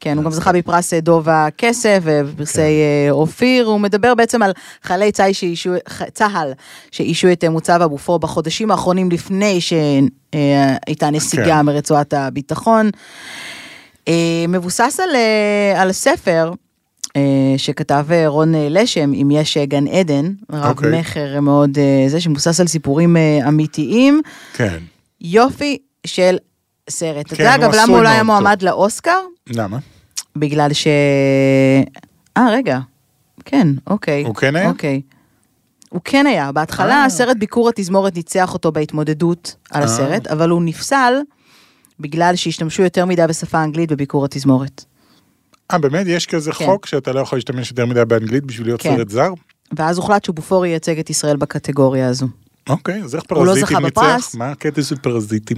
כן, הוא גם זכה בפרס אה, דוב הכסף ובפרסי כן. אה, אופיר, הוא מדבר בעצם על חיילי צה"ל שאישו, ח- צה"ל שאישו את אה, מוצב הבופור בחודשים האחרונים לפני שהייתה נסיגה כן. מרצועת הביטחון. אה, מבוסס על, אה, על ספר אה, שכתב אה, רון אה, לשם, אם יש אה, גן עדן, רב אוקיי. מכר מאוד, אה, זה שמבוסס על סיפורים אה, אמיתיים. כן. יופי של סרט. אתה כן, יודע הוא אגב למה הוא לא היה מועמד לאוסקר? למה? בגלל ש... אה, רגע. כן, אוקיי. הוא כן היה? אוקיי. הוא כן היה. בהתחלה אה. הסרט ביקור התזמורת ניצח אותו בהתמודדות על אה. הסרט, אבל הוא נפסל בגלל שהשתמשו יותר מדי בשפה האנגלית בביקור התזמורת. אה, באמת? יש כזה כן. חוק שאתה לא יכול להשתמש יותר מדי באנגלית בשביל להיות כן. סרט זר? ואז הוחלט שבופור ייצג את ישראל בקטגוריה הזו. אוקיי, אז איך הוא לא פרזיטים זכה ניצח? בפרס. מה הקטע של פרזיטים?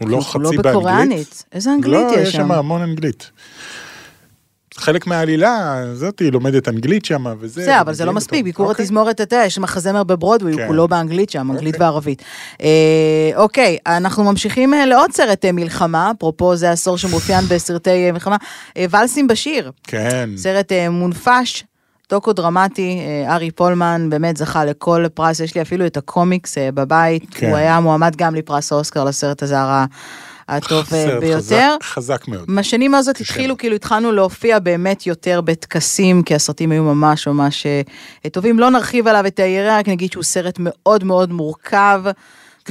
הוא לא הוא חצי לא באנגלית? בקוריאנית. איזה אנגלית לא, יש יש שם שם? המון אנגלית. חלק מהעלילה הזאת, היא לומדת אנגלית שם, וזה. בסדר, אבל זה לא מספיק. ביקור אוקיי. התזמורת, אתה יודע, יש מחזמר בברודווי, הוא כן. כולו באנגלית שם, אנגלית אוקיי. וערבית. אה, אוקיי, אנחנו ממשיכים אה, לעוד סרט אה, מלחמה, אפרופו זה עשור שמאופיין בסרטי מלחמה, ולסים בשיר, כן. סרט מונפש. דוקו דרמטי, אה, ארי פולמן באמת זכה לכל פרס, יש לי אפילו את הקומיקס אה, בבית, כן. הוא היה מועמד גם לפרס האוסקר לסרט הזה הר- הטוב אה, ביותר. חזק- חזק מאוד. בשנים הזאת התחילו. כאילו התחלנו להופיע באמת יותר בטקסים, כי הסרטים היו ממש ממש טובים. לא נרחיב עליו את היריעה, רק נגיד שהוא סרט מאוד מאוד מורכב,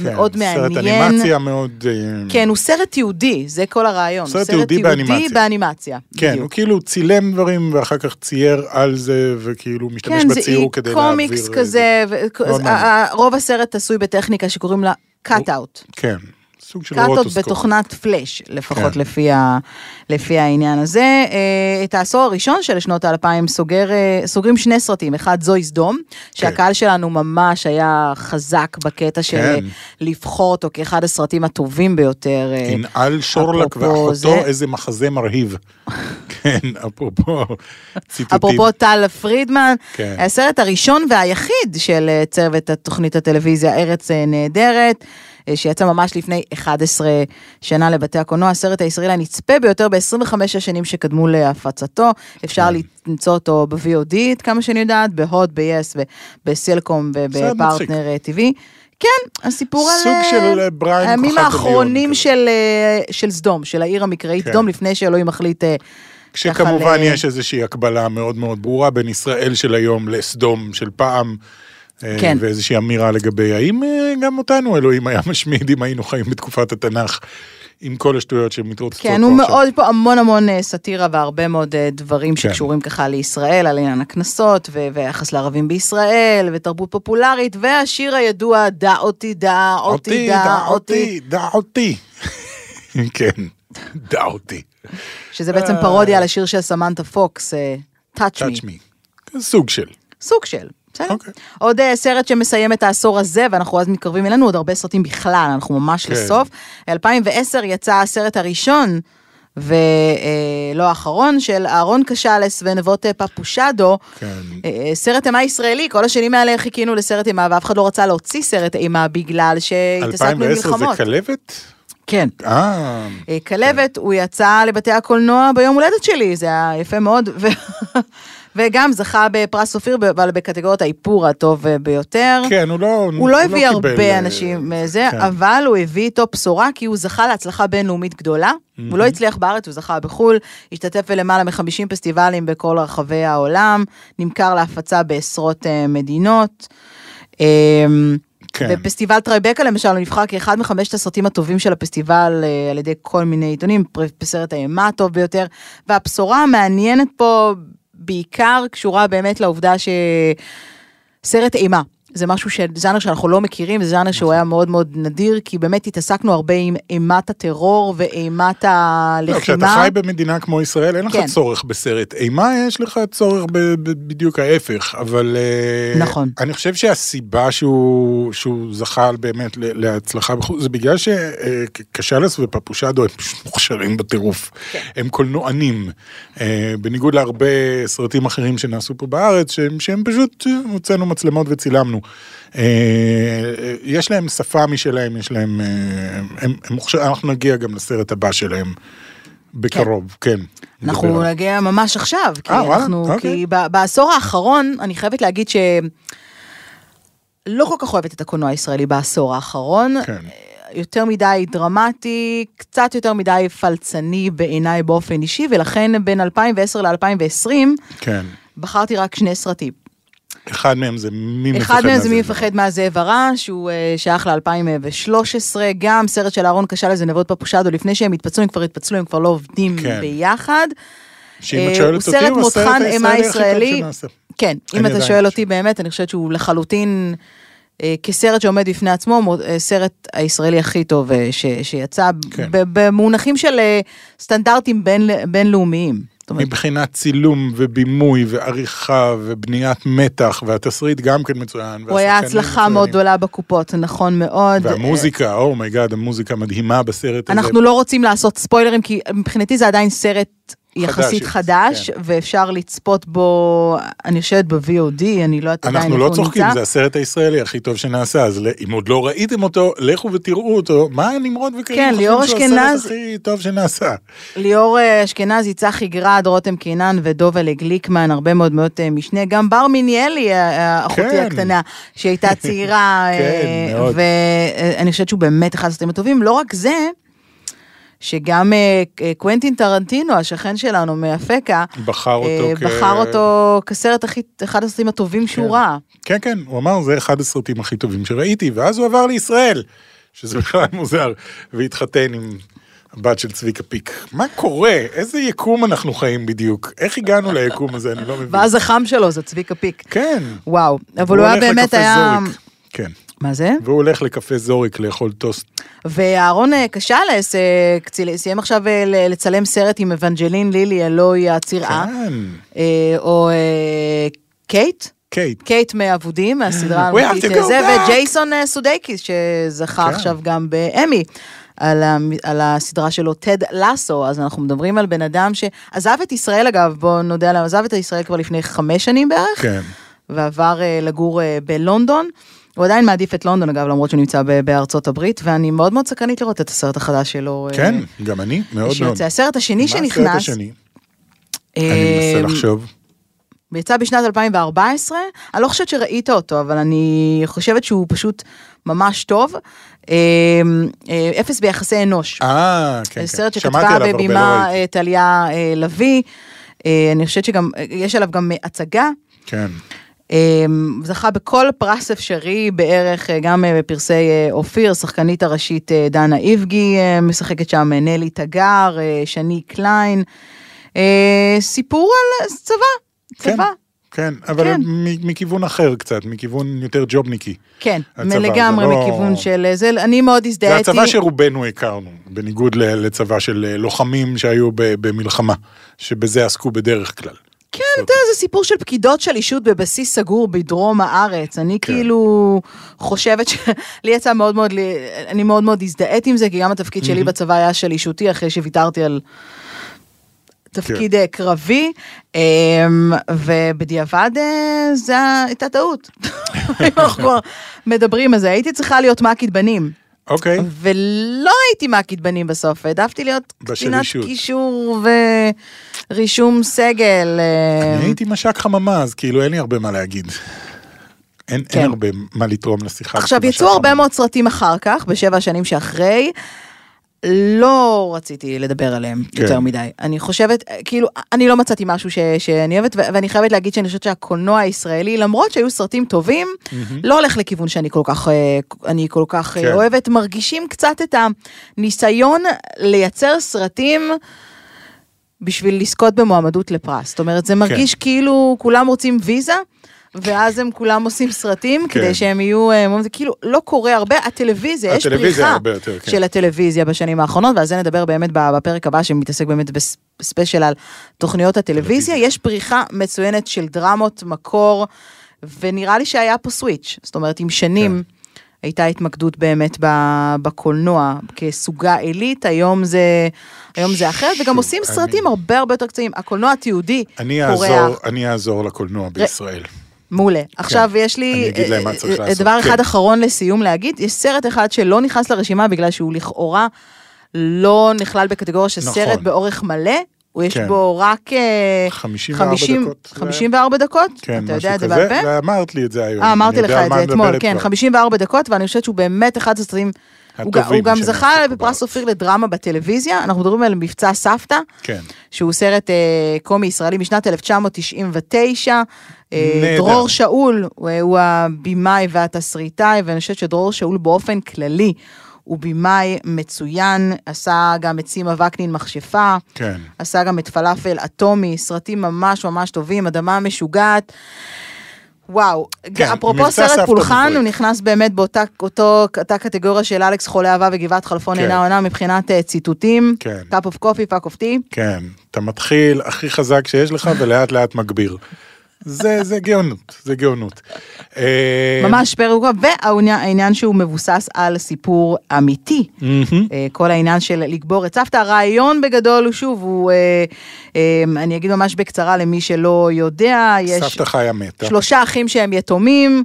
מאוד כן, מעניין. סרט אנימציה מאוד... אה, כן, הוא סרט יהודי, זה כל הרעיון. סרט הוא יהודי באנימציה. באנימציה. כן, הוא בדיוק. כאילו צילם דברים ואחר כך צייר על זה, וכאילו משתמש כן, זה בציור כדי להעביר... קומיקס אה, כזה, ו- מאוד. ה- רוב הסרט עשוי בטכניקה שקוראים לה cut-out. כן, סוג של קאטות. בתוכנת פלאש, לפחות כן. לפי, ה, לפי העניין הזה. אה, את העשור הראשון של שנות האלפיים סוגר, אה, סוגרים שני סרטים, אחד זוהי סדום, שהקהל שלנו ממש היה חזק בקטע של כן. לבחור אותו כאחד הסרטים הטובים ביותר. אה, ינעל שורלק ואחותו, זה- איזה מחזה מרהיב. [LAUGHS] כן, אפרופו ציטוטים. אפרופו טל פרידמן, כן. הסרט הראשון והיחיד של צוות התוכנית הטלוויזיה ארץ נהדרת. אה, שיצא ממש לפני 11 שנה לבתי הקולנוע, הסרט הישראלי הנצפה ביותר ב-25 השנים שקדמו להפצתו. אפשר כן. למצוא אותו ב-VOD, עד כמה שאני יודעת, בהוט, ב-yes, בסלקום. ובפרטנר אה, TV. כן, הסיפור על... סוג אה, של אה, בריין הימים כוכב עליון האחרונים. של, אה, של סדום, של העיר המקראית כן. סדום, לפני שאלוהים מחליט... אה, כשכמובן ל- יש איזושהי הקבלה מאוד מאוד ברורה בין ישראל של היום לסדום של פעם. אה, כן. ואיזושהי אמירה לגבי האם אה, גם אותנו אלוהים היה משמיד אם היינו חיים בתקופת התנ"ך עם כל השטויות שמתרוצצות כן, פה הוא עכשיו. מאוד, פה המון המון אה, סאטירה והרבה מאוד דברים כן. שקשורים ככה לישראל, על עניין הקנסות, ו- ויחס לערבים בישראל, ותרבות פופולרית, והשיר הידוע, דע אותי, דע אותי, דע אותי, דע אותי. [LAUGHS] כן, דע אותי. שזה בעצם פרודיה על השיר של סמנטה פוקס, Touch me. סוג של. סוג של. בסדר. אוקיי. עוד אה, סרט שמסיים את העשור הזה, ואנחנו אז מתקרבים אלינו, עוד הרבה סרטים בכלל, אנחנו ממש כן. לסוף. 2010 יצא הסרט הראשון, ולא האחרון, של אהרון קשלס ונבות אה, פפושדו. כן. אה, סרט אימה ישראלי, כל השנים האלה חיכינו לסרט אימה, ואף אחד לא רצה להוציא סרט אימה בגלל שהתעסקנו עם 2010 זה. כלבת? כן. אה, אה, כלבת, הוא יצא לבתי הקולנוע ביום הולדת שלי, זה היה יפה מאוד. וגם זכה בפרס אופיר, אבל בקטגוריית האיפור הטוב אה, ביותר. כן, הוא לא הוא לא הביא קיבל, הרבה אה, אנשים מזה, כן. אבל הוא הביא איתו בשורה, כי הוא זכה להצלחה בינלאומית גדולה. הוא לא הצליח בארץ, הוא זכה בחו"ל, השתתף בלמעלה מ-50 פסטיבלים בכל רחבי העולם, נמכר להפצה בעשרות אה, מדינות. אה, כן. בפסטיבל טרייבקה למשל, הוא נבחר כאחד מחמשת הסרטים הטובים של הפסטיבל אה, על ידי כל מיני עיתונים, בסרט האימה הטוב ביותר. והבשורה המעניינת פה בעיקר קשורה באמת לעובדה שסרט אימה. זה משהו, ש- ז'אנר שאנחנו לא מכירים, זה ז'אנר שהוא היה מאוד מאוד נדיר, כי באמת התעסקנו הרבה עם אימת הטרור ואימת לא, כשאתה הלחימה. חי במדינה כמו ישראל, אין לך כן. צורך בסרט אימה, יש לך צורך ב- ב- בדיוק ההפך, אבל... אה, נכון. אני חושב שהסיבה שהוא, שהוא זכה באמת להצלחה בחוץ, זה בגלל שקשלס ופפושאדו הם מוכשרים בטירוף. כן. הם קולנוענים, אה, בניגוד להרבה סרטים אחרים שנעשו פה בארץ, שהם, שהם פשוט אה, הוצאנו מצלמות וצילמנו. אה, אה, יש להם שפה משלהם, יש להם... אה, הם, הם מוכשר, אנחנו נגיע גם לסרט הבא שלהם בקרוב, כן. נדבר אנחנו. נגיע ממש עכשיו, כי אה, וואלה? אנחנו, אוקיי. כי ב- בעשור האחרון, אני חייבת להגיד ש... לא כל כך אוהבת את הקולנוע הישראלי בעשור האחרון. כן. יותר מדי דרמטי, קצת יותר מדי פלצני בעיניי באופן אישי, ולכן בין 2010 ל-2020 כן. בחרתי רק שני סרטים. אחד מהם זה מי מפחד אחד מהם זה מי מהזאב. מפחד מהזאב הרע, שהוא אה, שייך ל-2013, גם סרט של אהרון קשה לזה נבות פפושדו, לפני שהם התפצלו, הם כבר התפצלו, הם כבר לא עובדים כן. ביחד. שאם אה, את שואלת אותי, סרט הוא הסרט מותחן אימה הישראלי הכי טוב ישראלי. שנעשה. כן, אם אתה שואל. אותי באמת, אני חושבת שהוא לחלוטין, אה, כסרט שעומד בפני עצמו, מו- סרט הישראלי הכי טוב ש- שיצא, כן. במונחים של סטנדרטים בין- בינלאומיים. אומרת, מבחינת צילום ובימוי ועריכה ובניית מתח והתסריט גם כן מצוין. הוא היה הצלחה מצוינים. מאוד גדולה בקופות, נכון מאוד. והמוזיקה, oh my god, המוזיקה מדהימה בסרט הזה. אנחנו לא רוצים לעשות ספוילרים, כי מבחינתי זה עדיין סרט יחסית חדש, חדש, כן. ואפשר לצפות בו, אני חושבת ב-VOD, אני לא יודעת עדיין אנחנו איפה לא הוא צוחקים, נמצא. זה הסרט הישראלי הכי טוב שנעשה, אז אם עוד לא ראיתם אותו, לכו ותראו אותו. מה נמרוד וקרים כן, חושבים שהוא אשכנז- הסרט הכי טוב שנעשה? ליאור אה, אשכנזי, צחי גרד, רותם קינן ודובלה גליקמן, הרבה מאוד מאוד אה, משנה. גם בר מיניאלי, אה, אחותי כן. הקטנה, שהייתה צעירה. [LAUGHS] כן, מאוד. ואני חושבת שהוא באמת אחד הסרטים הטובים. לא רק זה, שגם אה, אה, קוונטין טרנטינו, השכן שלנו מאפקה, בחר אותו אה, כ... בחר אותו כסרט הכי, אחד הסרטים הטובים שהוא ראה. כן, כן, הוא אמר, זה אחד הסרטים הכי טובים שראיתי, ואז הוא עבר לישראל, שזה בכלל מוזר, והתחתן עם הבת של צביקה פיק. מה קורה? איזה יקום אנחנו חיים בדיוק? איך הגענו ליקום הזה? אני לא מבין. ואז החם שלו זה צביקה פיק. כן. וואו, אבל הוא היה באמת היה... זוריק. כן. מה זה? והוא הולך לקפה זוריק לאכול טוסט. ואהרון אה, קשלס אה, סיים עכשיו אה, לצלם סרט עם אבנג'לין לילי, הלוא היא הצרעה, כן. או קייט, קייט. קייט מאבודים, מהסדרה האלמותית to go זה, back. וג'ייסון סודייקיס, שזכה כן. עכשיו גם באמי. על, ה, על הסדרה שלו, טד לסו, אז אנחנו מדברים על בן אדם שעזב את ישראל אגב, בואו נודה עליו, עזב את ישראל כבר לפני חמש שנים בערך, כן. ועבר אה, לגור אה, בלונדון. הוא עדיין מעדיף את לונדון אגב, למרות שהוא נמצא בארצות הברית, ואני מאוד מאוד סקרנית לראות את הסרט החדש שלו. אה, כן, גם אני, מאוד מאוד. שיוצא. הסרט השני מה הסרט שנכנס, השני? אה, אני מנסה לחשוב. יצא בשנת 2014, אני לא חושבת שראית אותו, אבל אני חושבת שהוא פשוט ממש טוב. אה, אה, אפס ביחסי אנוש. אה, כן, כן. סרט שכתבה לא בבימה. אה, טליה אה, לביא, אה, אני חושבת שגם, אה, יש עליו גם הצגה. כן. אה, זכה בכל פרס אפשרי בערך, אה, גם אה, בפרסי אה, אופיר, שחקנית הראשית דנה איבגי משחקת שם, נלי תגר, שני קליין. סיפור על צבא, כן, צבא. כן, אבל כן. מכיוון אחר קצת, מכיוון יותר ג'ובניקי. כן, הצבא, לגמרי זה לא- מכיוון של זה, אני מאוד זה הזדהיתי. הצבא שרובנו הכרנו, בניגוד לצבא של לוחמים שהיו במלחמה, שבזה עסקו בדרך כלל. כן, אתה יודע, זה סיפור של פקידות שלישות בבסיס סגור בדרום הארץ. אני כן. כאילו חושבת שלי יצא מאוד מאוד, אני מאוד מאוד הזדהית עם זה, כי גם התפקיד שלי בצבא היה שלישותי, אחרי שוויתרתי על תפקיד אה, קרבי, אמ, ובדיעבד אה, זה הייתה טעות. אם [LAUGHS] אנחנו כבר מדברים על זה, הייתי צריכה להיות מאקית בנים. אוקיי, ולא הייתי מאקית בנים בסוף, העדפתי להיות קצינת. קישור ורישום סגל. אה, אני הייתי מש"ק חממה, אז כאילו אין לי הרבה מה להגיד. אין כן. אין הרבה מה לתרום לשיחה. עכשיו, כמש"ק יצאו הרבה. מאוד סרטים אחר כך, בשבע השנים שאחרי. לא רציתי לדבר עליהם כן. יותר מדי. אני חושבת, כאילו, אני לא מצאתי משהו ש, שאני אוהבת, ואני חייבת להגיד שאני חושבת שהקולנוע הישראלי, למרות שהיו סרטים טובים, לא הולך לכיוון שאני כל כך, אה, אני כל כך אה, כן. אוהבת. מרגישים קצת את הניסיון לייצר סרטים בשביל לזכות במועמדות לפרס. זאת אומרת, זה מרגיש כאילו כולם רוצים ויזה. ואז הם כולם עושים סרטים כן. כדי שהם יהיו, אה, זה כאילו לא קורה הרבה, הטלוויזיה, יש פריחה יותר, כן. של הטלוויזיה בשנים האחרונות, ועל זה נדבר באמת בפרק הבא שמתעסק באמת בס- בספיישל על תוכניות הטלוויזיה, יש פריחה מצוינת של דרמות מקור, ונראה לי שהיה פה סוויץ', זאת אומרת עם שנים. כן. הייתה התמקדות באמת בקולנוע כסוגה עילית, היום זה, היום זה אחרת, וגם עושים אני- סרטים הרבה הרבה יותר קצרים. הקולנוע התיעודי אני פורח. אעזור, אני אעזור לקולנוע בישראל. מעולה. עכשיו יש לי אה, אה. דבר אחד כן. אחרון לסיום להגיד, יש סרט אחד שלא נכנס לרשימה בגלל שהוא לכאורה לא נכלל בקטגוריה של נכון. סרט באורך מלא. הוא יש כן. בו רק אה, 54 50 דקות. זה- 54 דקות? כן, אתה משהו יודע את זה כזה. בעל פה? ואמרת לי את זה היום. אה, אמרתי לך את זה את אתמול, כן, כבר. 54 דקות, ואני חושבת שהוא באמת אחד הסרטים, הוא גם זכה בפרס. אופיר לדרמה בטלוויזיה, אנחנו מדברים על מבצע סבתא, כן. שהוא סרט אה, קומי ישראלי משנת 1999. אה. דרור שאול הוא, הוא הבמאי והתסריטאי, ואני חושבת שדרור שאול באופן כללי הוא במאי מצוין, עשה גם את סימה וקנין מכשפה, כן. עשה גם את פלאפל אטומי, סרטים ממש ממש טובים, אדמה משוגעת. וואו, כן, אפרופו סרט פולחן. הוא נכנס באמת באותה אותו, אותה קטגוריה של אלכס חולה אהבה וגבעת חלפון כן. אינה עונה מבחינת אה, ציטוטים. כן. cup of coffee, fuck of tea. כן. אתה מתחיל הכי חזק שיש לך ולאט לאט מגביר. זה, זה גאונות, זה גאונות. אה, ממש פרק, והעניין שהוא מבוסס על סיפור אמיתי. אה, כל העניין של לקבור את סבתא, הרעיון בגדול שוב, הוא, אה, אני אגיד ממש בקצרה למי שלא יודע, יש סבתא חיה מתה. שלושה אחים שהם יתומים,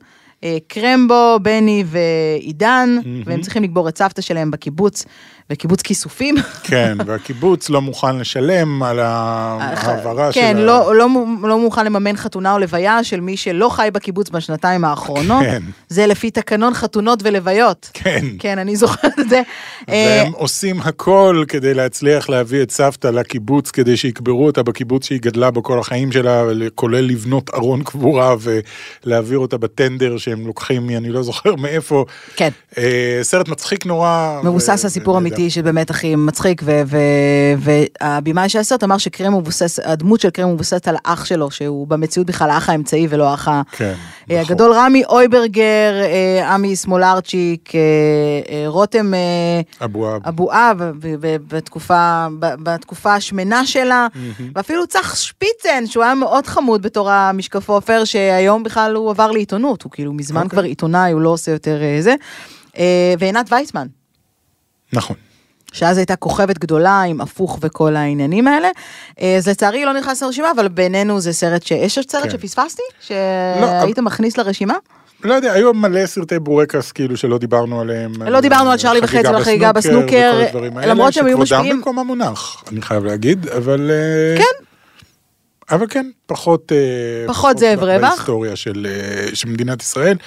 קרמבו, בני ועידן, והם צריכים לקבור את סבתא שלהם בקיבוץ, בקיבוץ כיסופים. כן, [LAUGHS] והקיבוץ לא מוכן לשלם על ההעברה של כן. לא, לא, לא מוכן לממן חתונה או לוויה של מי שלא חי בקיבוץ בשנתיים האחרונות. כן. זה לפי תקנון חתונות ולוויות. כן. כן, אני זוכרת את זה. אה, והם עושים הכל כדי להצליח להביא את סבתא לקיבוץ, כדי שיקברו אותה בקיבוץ שהיא גדלה בו כל החיים שלה, כולל לבנות ארון קבורה ולהעביר אותה בטנדר שהם לוקחים אני לא זוכר מאיפה. כן. אה, סרט מצחיק נורא. מבוסס על סיפור ונהדר. אמיתי שבאמת הכי מצחיק, והבימאי של הסרט אמר שקרם מבוסס, הדמות של קרם מבוססת על אח שלו, שהוא במציאות בכלל האח האמצעי ולא האח כן, אה, נכון. הגדול רמי אויברגר, אה, עמי סמולרצ'יק, אה, רותם אבואב. בתקופה, בתקופה השמנה שלה, ואפילו צח שפיצן, שהוא היה מאוד חמוד בתור המשקפו עופר, שהיום בכלל הוא עבר לעיתונות, הוא כאילו מזמן אוקיי. כבר עיתונאי, הוא לא עושה יותר זה. ועינת ויצמן. נכון. שאז הייתה כוכבת גדולה עם הפוך וכל העניינים האלה. אה, אז לצערי לא נכנס לרשימה, אבל בינינו זה סרט ש... יש עוד סרט כן. שפספסתי? לא, שהיית מכניס לרשימה? לא יודע, היו מלא סרטי בורקס כאילו שלא דיברנו עליהם. לא דיברנו על צ'רלי וחצי והחגיגה בסנוקר, למרות שהם היו משפיעים. שכבודם במקום המונח, אני חייב להגיד, אבל... אה, כן. אבל כן, פחות... אה, פחות זאב רווח. בהיסטוריה אה, של מדינת ישראל.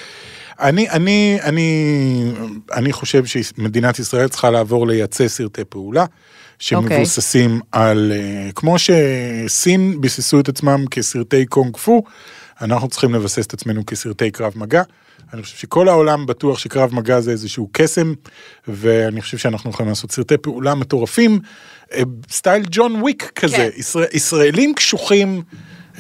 אני, אני, אני, אני חושב שמדינת ישראל צריכה לעבור לייצא סרטי פעולה. שמבוססים על, אה, כמו שסין ביססו את עצמם כסרטי קונג פו, אנחנו צריכים לבסס את עצמנו כסרטי קרב מגע. אני חושב שכל העולם בטוח שקרב מגע זה איזשהו קסם, ואני חושב שאנחנו יכולים לעשות סרטי פעולה מטורפים, אה, סטייל ג'ון וויק כזה, כן. ישראל, ישראלים קשוחים.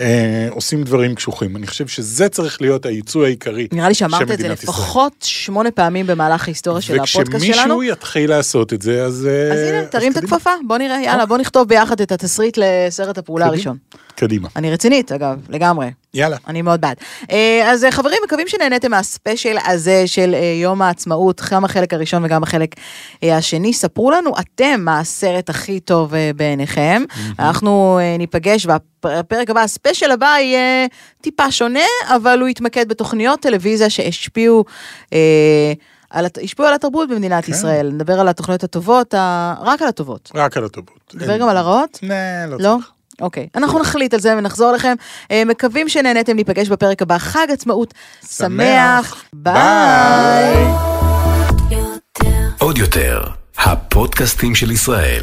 אה, עושים דברים קשוחים, אני חושב שזה צריך להיות הייצוא העיקרי נראה לי של שאמרת את זה מדינת ישראל. לפחות שמונה פעמים במהלך ההיסטוריה של הפודקאסט שלנו. וכשמישהו יתחיל לעשות את זה, אז... אז אה, הנה, תרים את. הכפפה, בוא נראה, יאללה, בוא נכתוב ביחד את התסריט לסרט הפעולה קדימה. הראשון. קדימה. אני רצינית, אגב, לגמרי. יאללה. אני מאוד בעד. אה, אז אה, חברים, מקווים שנהניתם מהספיישל הזה של יום העצמאות, גם החלק הראשון וגם החלק השני. ספרו לנו אתם מה הסרט הכי טוב בעיניכם. אנחנו אה, ניפגש, והפרק הבא, הספיישל הבא יהיה טיפה שונה, אבל הוא יתמקד בתוכניות טלוויזיה שהשפיעו... אה, על, השפיעו על התרבות במדינת כן. ישראל, נדבר על התוכניות הטובות, ה... רק על הטובות. רק על הטובות. נדבר גם על הרעות? לא, לא לא? צריך. אוקיי, אנחנו נחליט על זה ונחזור אליכם. אה, מקווים שנהניתם להיפגש בפרק הבא. חג עצמאות. שמח. ביי. עוד יותר, הפודקאסטים של ישראל.